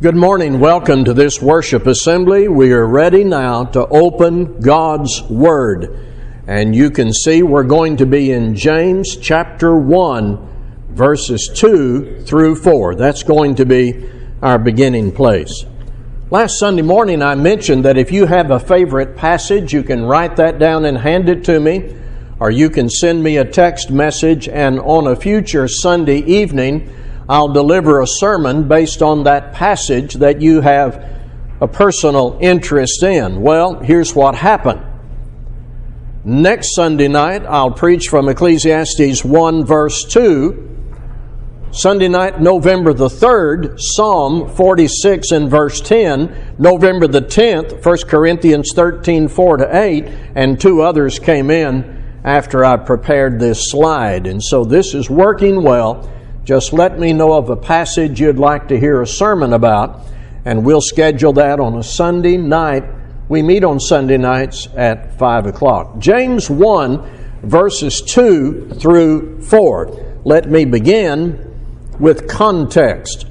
Good morning. Welcome to this worship assembly. We are ready now to open God's Word. And you can see we're going to be in James chapter 1, verses 2 through 4. That's going to be our beginning place. Last Sunday morning, I mentioned that if you have a favorite passage, you can write that down and hand it to me, or you can send me a text message, and on a future Sunday evening, I'll deliver a sermon based on that passage that you have a personal interest in. Well, here's what happened. Next Sunday night, I'll preach from Ecclesiastes 1, verse 2. Sunday night, November the 3rd, Psalm 46 and verse 10. November the 10th, 1 Corinthians 13, 4 to 8. And two others came in after I prepared this slide. And so this is working well just let me know of a passage you'd like to hear a sermon about, and we'll schedule that on a Sunday night. We meet on Sunday nights at 5 o'clock. James 1, verses 2 through 4. Let me begin with context.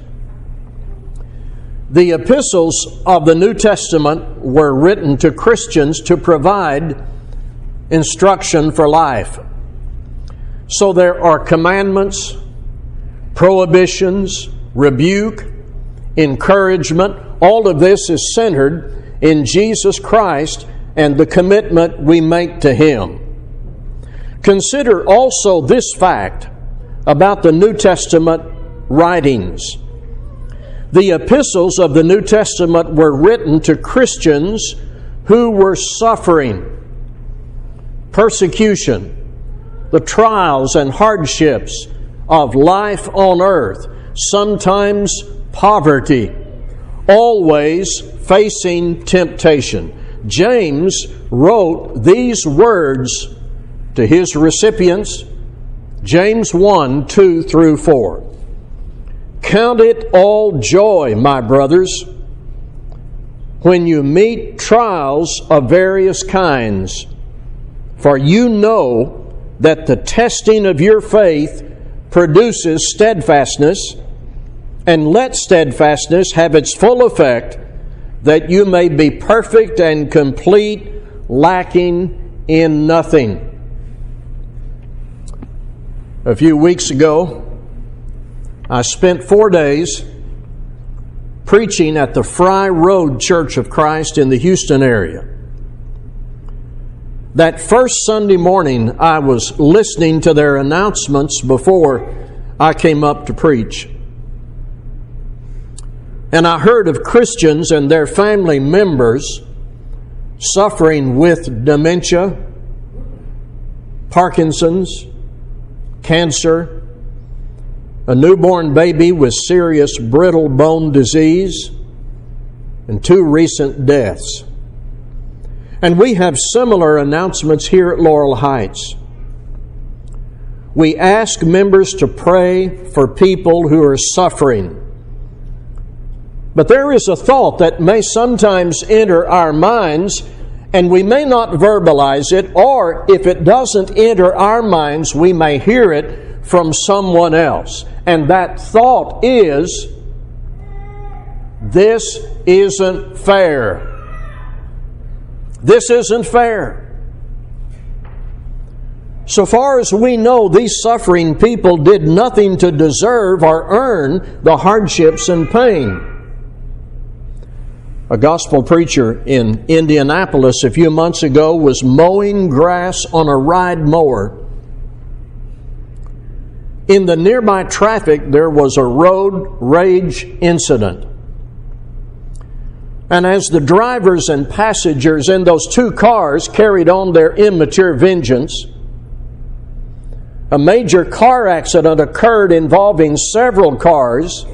The epistles of the New Testament were written to Christians to provide instruction for life. So there are commandments, prohibitions, rebuke, encouragement, all of this is centered in Jesus Christ and the commitment we make to Him. Consider also this fact about the New Testament writings. The epistles of the New Testament were written to Christians who were suffering persecution, the trials and hardships of life on earth, sometimes poverty, always facing temptation. James wrote these words to his recipients James 1 2 through 4. Count it all joy, my brothers, when you meet trials of various kinds, for you know that the testing of your faith produces steadfastness, and let steadfastness have its full effect, that you may be perfect and complete, lacking in nothing. A few weeks ago, I spent four days preaching at the Fry Road Church of Christ in the Houston area. That first Sunday morning, I was listening to their announcements before I came up to preach. And I heard of Christians and their family members suffering with dementia, Parkinson's, cancer, a newborn baby with serious brittle bone disease, and two recent deaths. And we have similar announcements here at Laurel Heights. We ask members to pray for people who are suffering. But there is a thought that may sometimes enter our minds, and we may not verbalize it, or if it doesn't enter our minds, we may hear it from someone else. And that thought is this isn't fair. This isn't fair. So far as we know, these suffering people did nothing to deserve or earn the hardships and pain. A gospel preacher in Indianapolis a few months ago was mowing grass on a ride mower. In the nearby traffic, there was a road rage incident. And as the drivers and passengers in those two cars carried on their immature vengeance, a major car accident occurred involving several cars,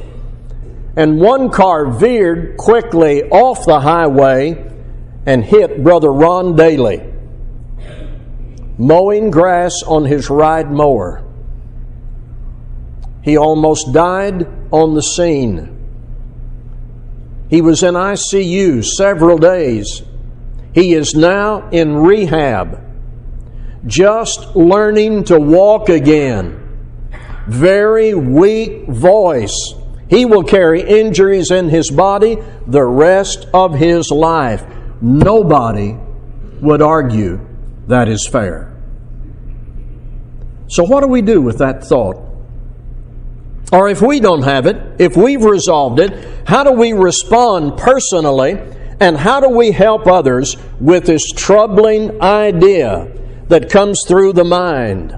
and one car veered quickly off the highway and hit Brother Ron Daly, mowing grass on his ride mower. He almost died on the scene. He was in ICU several days. He is now in rehab, just learning to walk again. Very weak voice. He will carry injuries in his body the rest of his life. Nobody would argue that is fair. So, what do we do with that thought? Or if we don't have it, if we've resolved it, how do we respond personally and how do we help others with this troubling idea that comes through the mind?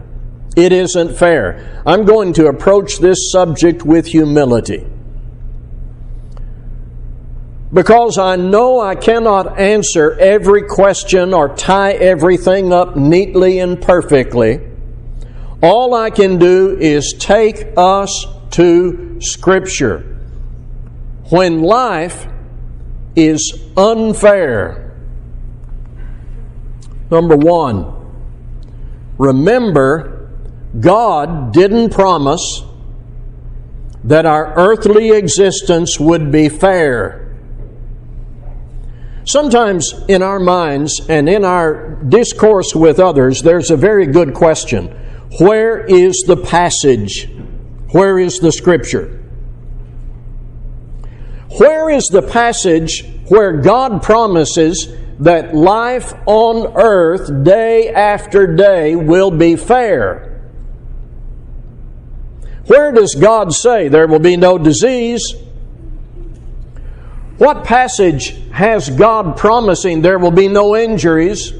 It isn't fair. I'm going to approach this subject with humility. Because I know I cannot answer every question or tie everything up neatly and perfectly, all I can do is take us to Scripture. When life is unfair, number one, remember God didn't promise that our earthly existence would be fair. Sometimes in our minds and in our discourse with others, there's a very good question Where is the passage? Where is the scripture? Where is the passage where God promises that life on earth, day after day, will be fair? Where does God say there will be no disease? What passage has God promising there will be no injuries,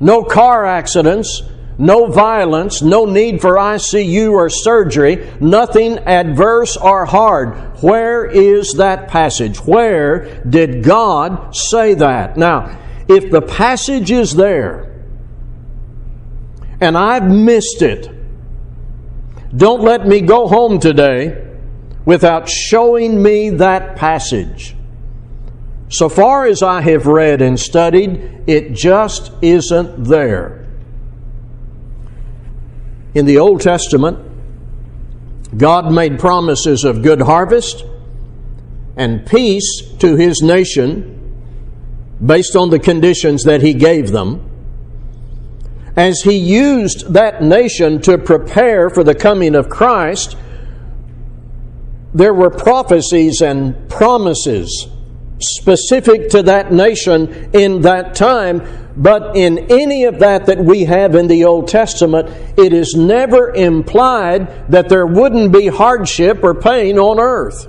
no car accidents, no violence, no need for ICU or surgery, nothing adverse or hard? Where is that passage? Where did God say that? Now, if the passage is there and I've missed it, don't let me go home today without showing me that passage. So far as I have read and studied, it just isn't there. In the Old Testament, God made promises of good harvest and peace to his nation based on the conditions that he gave them as he used that nation to prepare for the coming of Christ, there were prophecies and promises specific to that nation in that time. But in any of that that we have in the Old Testament, it is never implied that there wouldn't be hardship or pain on earth.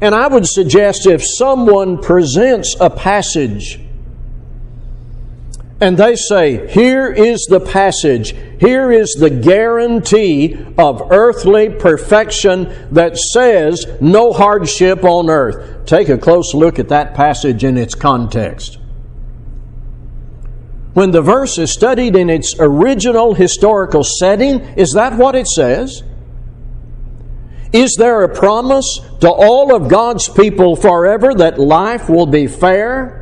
And I would suggest if someone presents a passage and they say, Here is the passage, here is the guarantee of earthly perfection that says no hardship on earth. Take a close look at that passage in its context. When the verse is studied in its original historical setting, is that what it says? Is there a promise to all of God's people forever that life will be fair?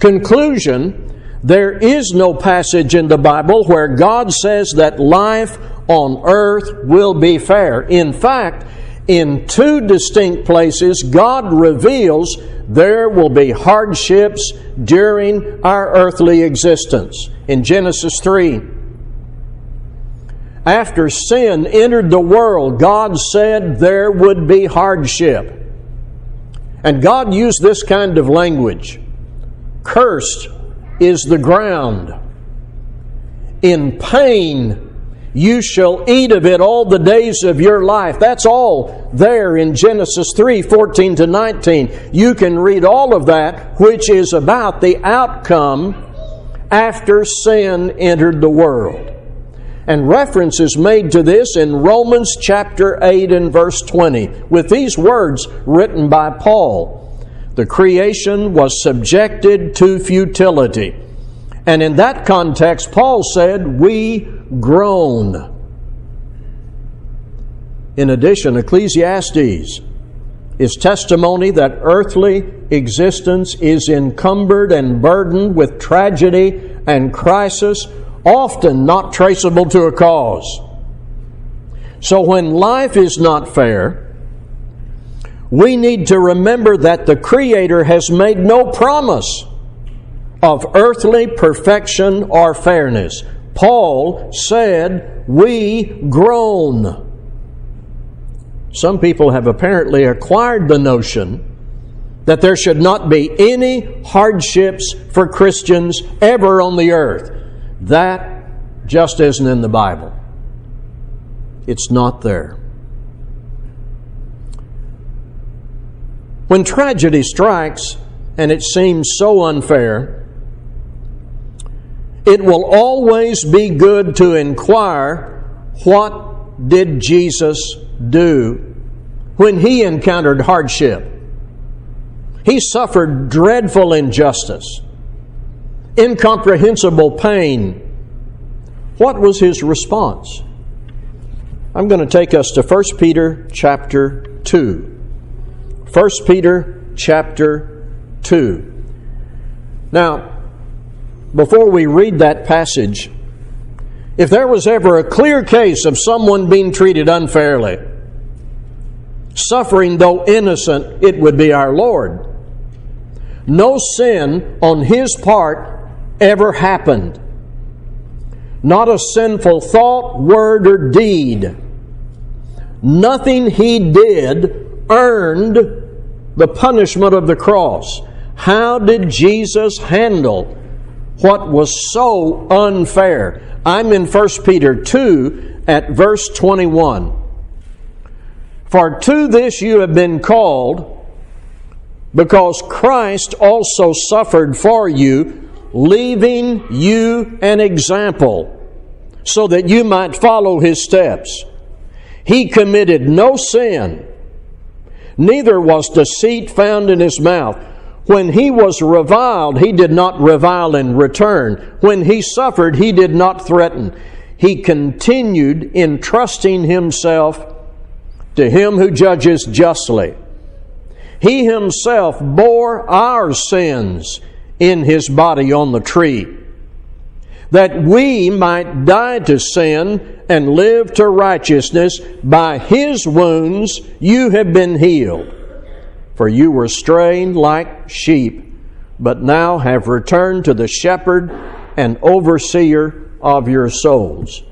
Conclusion there is no passage in the Bible where God says that life on earth will be fair. In fact, in two distinct places, God reveals there will be hardships during our earthly existence. In Genesis 3, after sin entered the world, God said there would be hardship. And God used this kind of language. Cursed is the ground. In pain you shall eat of it all the days of your life. That's all there in Genesis 3 14 to 19. You can read all of that, which is about the outcome after sin entered the world. And reference is made to this in Romans chapter 8 and verse 20, with these words written by Paul the creation was subjected to futility. And in that context, Paul said, We groan. In addition, Ecclesiastes is testimony that earthly existence is encumbered and burdened with tragedy and crisis, often not traceable to a cause. So when life is not fair, we need to remember that the Creator has made no promise of earthly perfection or fairness. Paul said, We groan. Some people have apparently acquired the notion that there should not be any hardships for Christians ever on the earth. That just isn't in the Bible. It's not there. When tragedy strikes, and it seems so unfair, it will always be good to inquire what did Jesus do when he encountered hardship? He suffered dreadful injustice, incomprehensible pain. What was his response? I'm going to take us to 1 Peter chapter 2. 1 Peter chapter 2. Now, before we read that passage, if there was ever a clear case of someone being treated unfairly, suffering though innocent, it would be our Lord. No sin on his part ever happened. Not a sinful thought, word, or deed. Nothing he did earned the punishment of the cross. How did Jesus handle what was so unfair? I'm in 1 Peter 2 at verse 21. For to this you have been called, because Christ also suffered for you, leaving you an example, so that you might follow his steps. He committed no sin, neither was deceit found in his mouth. When he was reviled, he did not revile in return. When he suffered, he did not threaten. He continued entrusting himself to him who judges justly. He himself bore our sins in his body on the tree, that we might die to sin and live to righteousness. By his wounds you have been healed. For you were straying like sheep, but now have returned to the shepherd and overseer of your souls.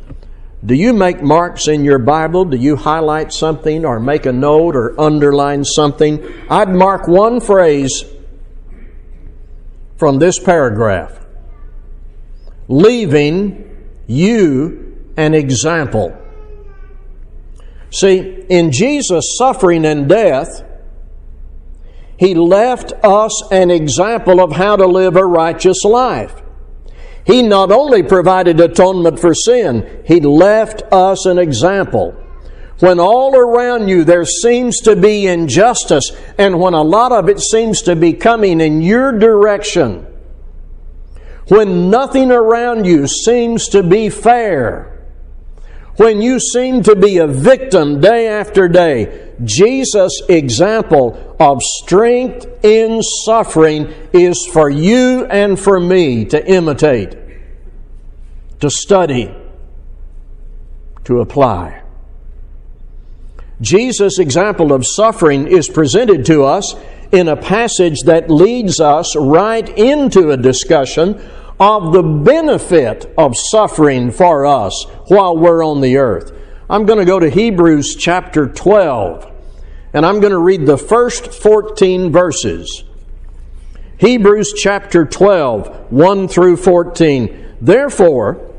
Do you make marks in your Bible? Do you highlight something or make a note or underline something? I'd mark one phrase from this paragraph leaving you an example. See, in Jesus' suffering and death, He left us an example of how to live a righteous life. He not only provided atonement for sin, He left us an example. When all around you there seems to be injustice, and when a lot of it seems to be coming in your direction, when nothing around you seems to be fair, when you seem to be a victim day after day, Jesus' example of strength in suffering is for you and for me to imitate, to study, to apply. Jesus' example of suffering is presented to us in a passage that leads us right into a discussion of the benefit of suffering for us while we're on the earth. I'm going to go to Hebrews chapter 12, and I'm going to read the first 14 verses. Hebrews chapter 12, 1 through 14. Therefore,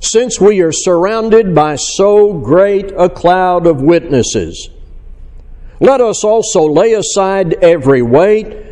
since we are surrounded by so great a cloud of witnesses, let us also lay aside every weight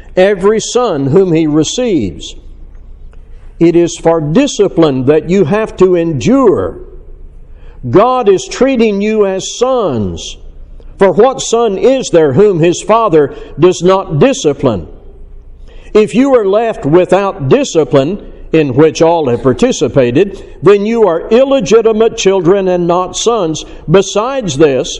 every son whom he receives. It is for discipline that you have to endure. God is treating you as sons. For what son is there whom his father does not discipline? If you are left without discipline, in which all have participated, then you are illegitimate children and not sons. Besides this,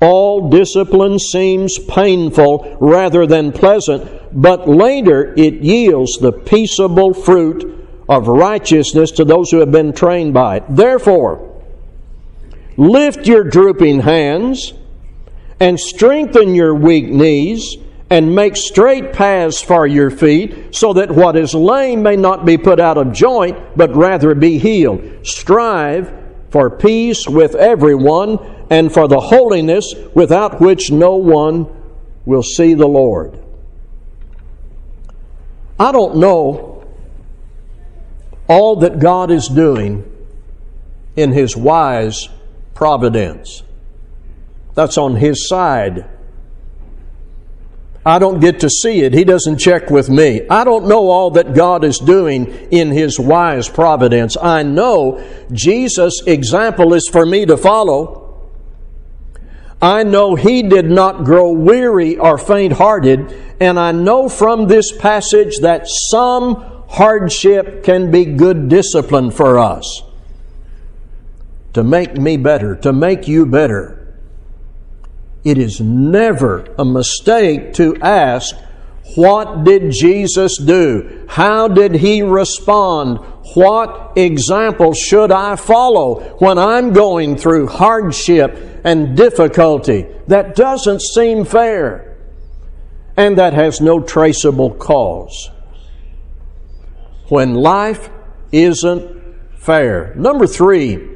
all discipline seems painful rather than pleasant, but later it yields the peaceable fruit of righteousness to those who have been trained by it. Therefore, lift your drooping hands and strengthen your weak knees and make straight paths for your feet, so that what is lame may not be put out of joint, but rather be healed. Strive for peace with everyone and for the holiness without which no one will see the Lord. I don't know all that God is doing in His wise providence. That's on His side. I don't get to see it. He doesn't check with me. I don't know all that God is doing in His wise providence. I know Jesus' example is for me to follow. I know He did not grow weary or faint hearted, and I know from this passage that some hardship can be good discipline for us to make me better, to make you better. It is never a mistake to ask, What did Jesus do? How did he respond? What example should I follow when I'm going through hardship and difficulty that doesn't seem fair and that has no traceable cause? When life isn't fair. Number three,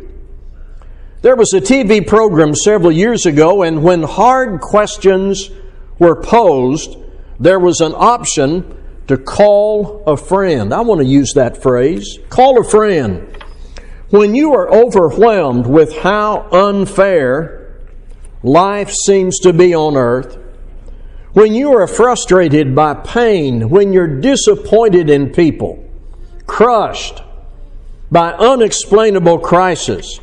there was a TV program several years ago, and when hard questions were posed, there was an option to call a friend. I want to use that phrase call a friend. When you are overwhelmed with how unfair life seems to be on earth, when you are frustrated by pain, when you're disappointed in people, crushed by unexplainable crisis,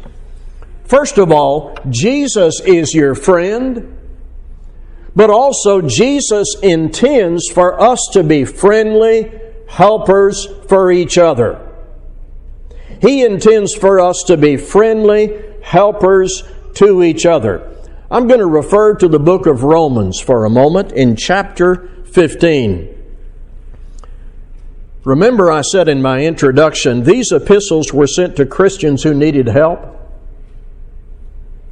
First of all, Jesus is your friend, but also Jesus intends for us to be friendly helpers for each other. He intends for us to be friendly helpers to each other. I'm going to refer to the book of Romans for a moment in chapter 15. Remember, I said in my introduction, these epistles were sent to Christians who needed help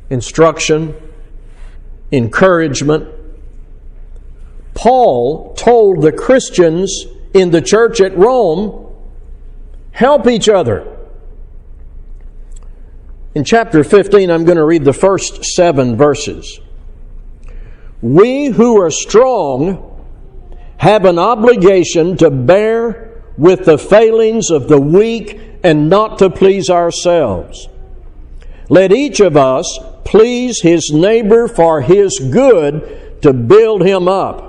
instruction, encouragement. Paul told the Christians in the church at Rome help each other. In chapter 15, I'm going to read the first seven verses. We who are strong have an obligation to bear with the failings of the weak and not to please ourselves. Let each of us please his neighbor for his good to build him up.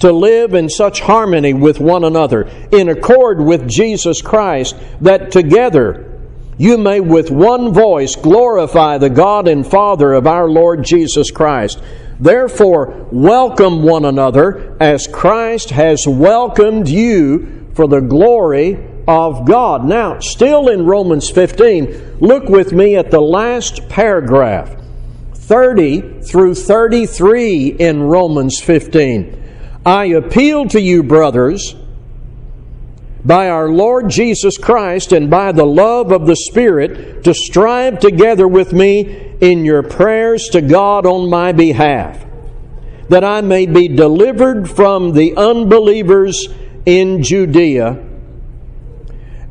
to live in such harmony with one another, in accord with Jesus Christ, that together you may with one voice glorify the God and Father of our Lord Jesus Christ. Therefore, welcome one another as Christ has welcomed you for the glory of God. Now, still in Romans 15, look with me at the last paragraph, 30 through 33 in Romans 15. I appeal to you, brothers, by our Lord Jesus Christ and by the love of the Spirit, to strive together with me in your prayers to God on my behalf, that I may be delivered from the unbelievers in Judea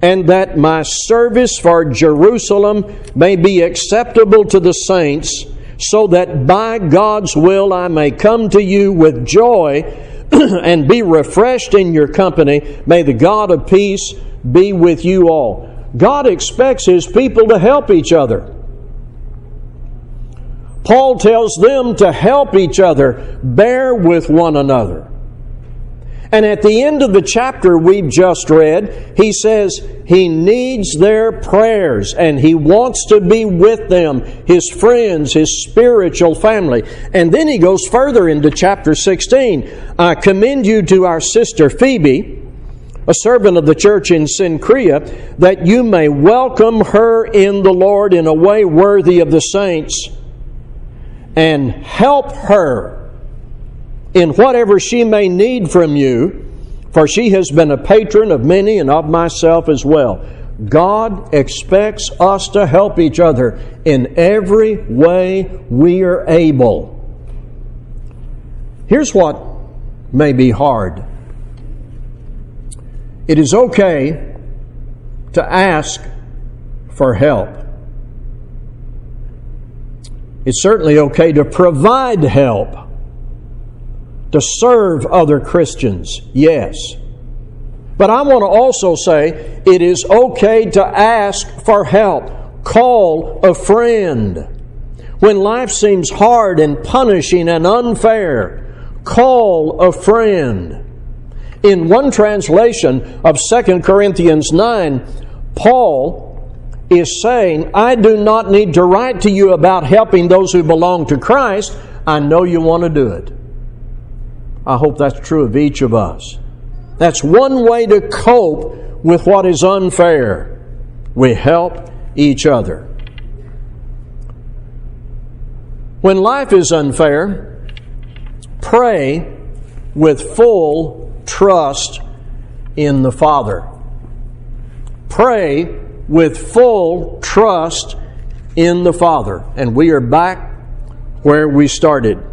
and that my service for Jerusalem may be acceptable to the saints, so that by God's will I may come to you with joy and be refreshed in your company. May the God of peace be with you all. God expects His people to help each other. Paul tells them to help each other, bear with one another. And at the end of the chapter we've just read, he says he needs their prayers and he wants to be with them, his friends, his spiritual family. And then he goes further into chapter 16. I commend you to our sister Phoebe, a servant of the church in Cenchrea, that you may welcome her in the Lord in a way worthy of the saints and help her in whatever she may need from you, for she has been a patron of many and of myself as well. God expects us to help each other in every way we are able. Here's what may be hard it is okay to ask for help. It's certainly okay to provide help to serve other Christians, yes. But I want to also say it is okay to ask for help. Call a friend. When life seems hard and punishing and unfair, call a friend. In one translation of 2 Corinthians 9, Paul is saying, I do not need to write to you about helping those who belong to Christ. I know you want to do it. I hope that's true of each of us. That's one way to cope with what is unfair. We help each other. When life is unfair, pray with full trust in the Father. Pray with full trust in the Father. And we are back where we started.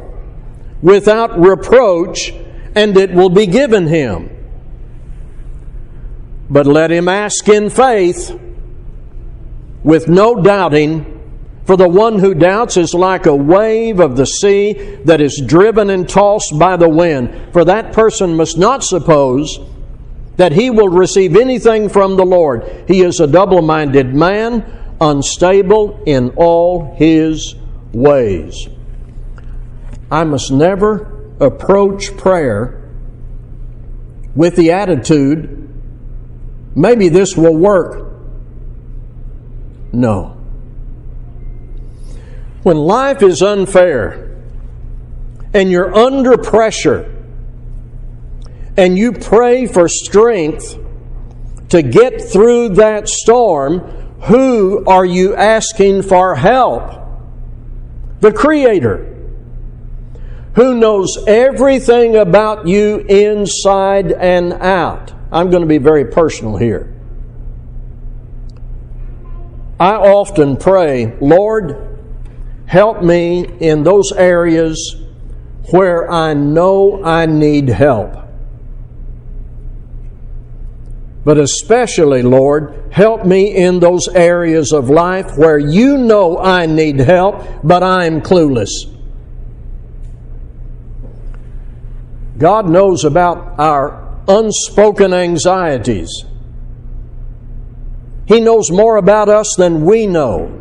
without reproach, and it will be given him. But let him ask in faith with no doubting, for the one who doubts is like a wave of the sea that is driven and tossed by the wind. For that person must not suppose that he will receive anything from the Lord. He is a double minded man, unstable in all his ways. I must never approach prayer with the attitude, maybe this will work. No. When life is unfair and you're under pressure and you pray for strength to get through that storm, who are you asking for help? The Creator who knows everything about you inside and out. I'm going to be very personal here. I often pray, Lord, help me in those areas where I know I need help. But especially, Lord, help me in those areas of life where you know I need help, but I'm clueless. God knows about our unspoken anxieties. He knows more about us than we know.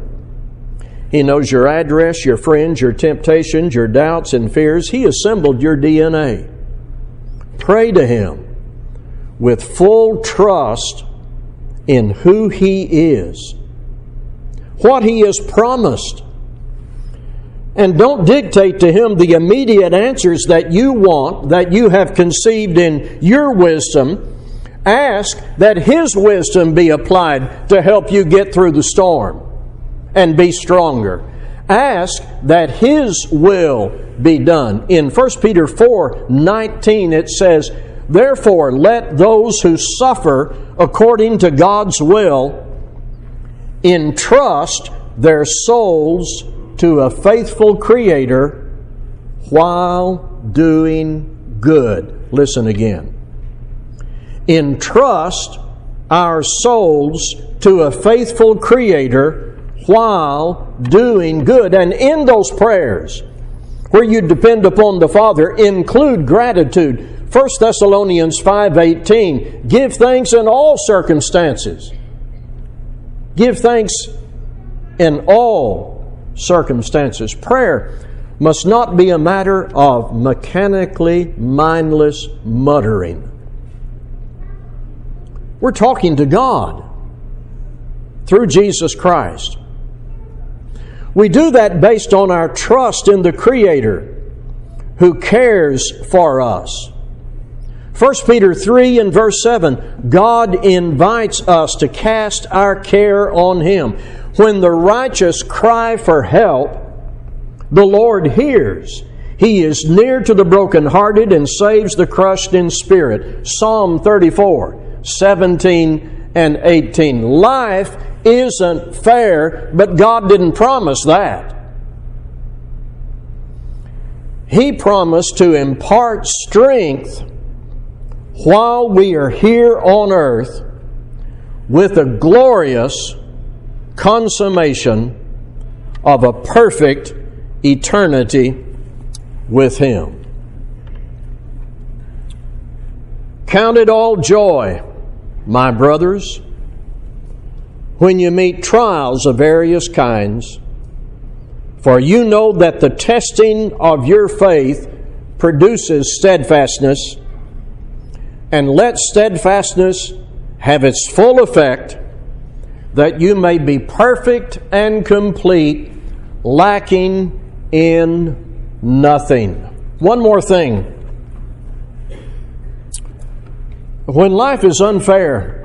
He knows your address, your friends, your temptations, your doubts and fears. He assembled your DNA. Pray to Him with full trust in who He is, what He has promised. And don't dictate to Him the immediate answers that you want, that you have conceived in your wisdom. Ask that His wisdom be applied to help you get through the storm and be stronger. Ask that His will be done. In 1 Peter 4 19, it says, Therefore, let those who suffer according to God's will entrust their souls to a faithful Creator while doing good. Listen again. Entrust our souls to a faithful Creator while doing good. And in those prayers, where you depend upon the Father, include gratitude. 1 Thessalonians 5:18 Give thanks in all circumstances. Give thanks in all circumstances. Prayer must not be a matter of mechanically mindless muttering. We're talking to God through Jesus Christ. We do that based on our trust in the Creator who cares for us. 1 Peter 3 and verse 7 God invites us to cast our care on Him. When the righteous cry for help, the Lord hears. He is near to the brokenhearted and saves the crushed in spirit. Psalm 34, 17 and 18. Life isn't fair, but God didn't promise that. He promised to impart strength while we are here on earth with a glorious consummation of a perfect eternity with Him. Count it all joy, my brothers when you meet trials of various kinds, for you know that the testing of your faith produces steadfastness, and let steadfastness have its full effect, that you may be perfect and complete, lacking in nothing. One more thing. When life is unfair,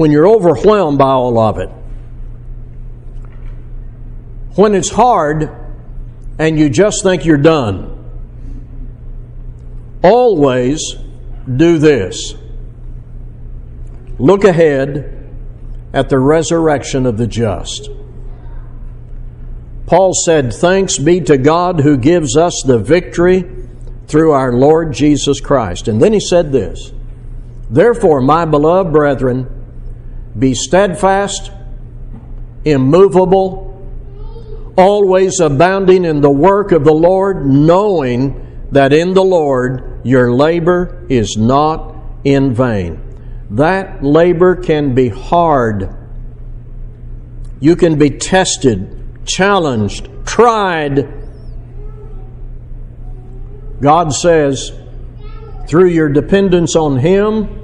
when you're overwhelmed by all of it. When it's hard and you just think you're done. Always do this look ahead at the resurrection of the just. Paul said, Thanks be to God who gives us the victory through our Lord Jesus Christ. And then he said this Therefore, my beloved brethren, be steadfast, immovable, always abounding in the work of the Lord, knowing that in the Lord your labor is not in vain. That labor can be hard. You can be tested, challenged, tried. God says, through your dependence on Him,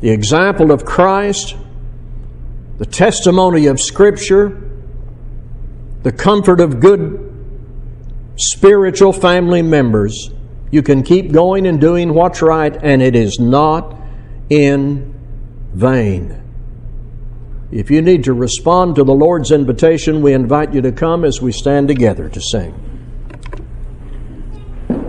the example of Christ, the testimony of Scripture, the comfort of good spiritual family members, you can keep going and doing what's right, and it is not in vain. If you need to respond to the Lord's invitation, we invite you to come as we stand together to sing.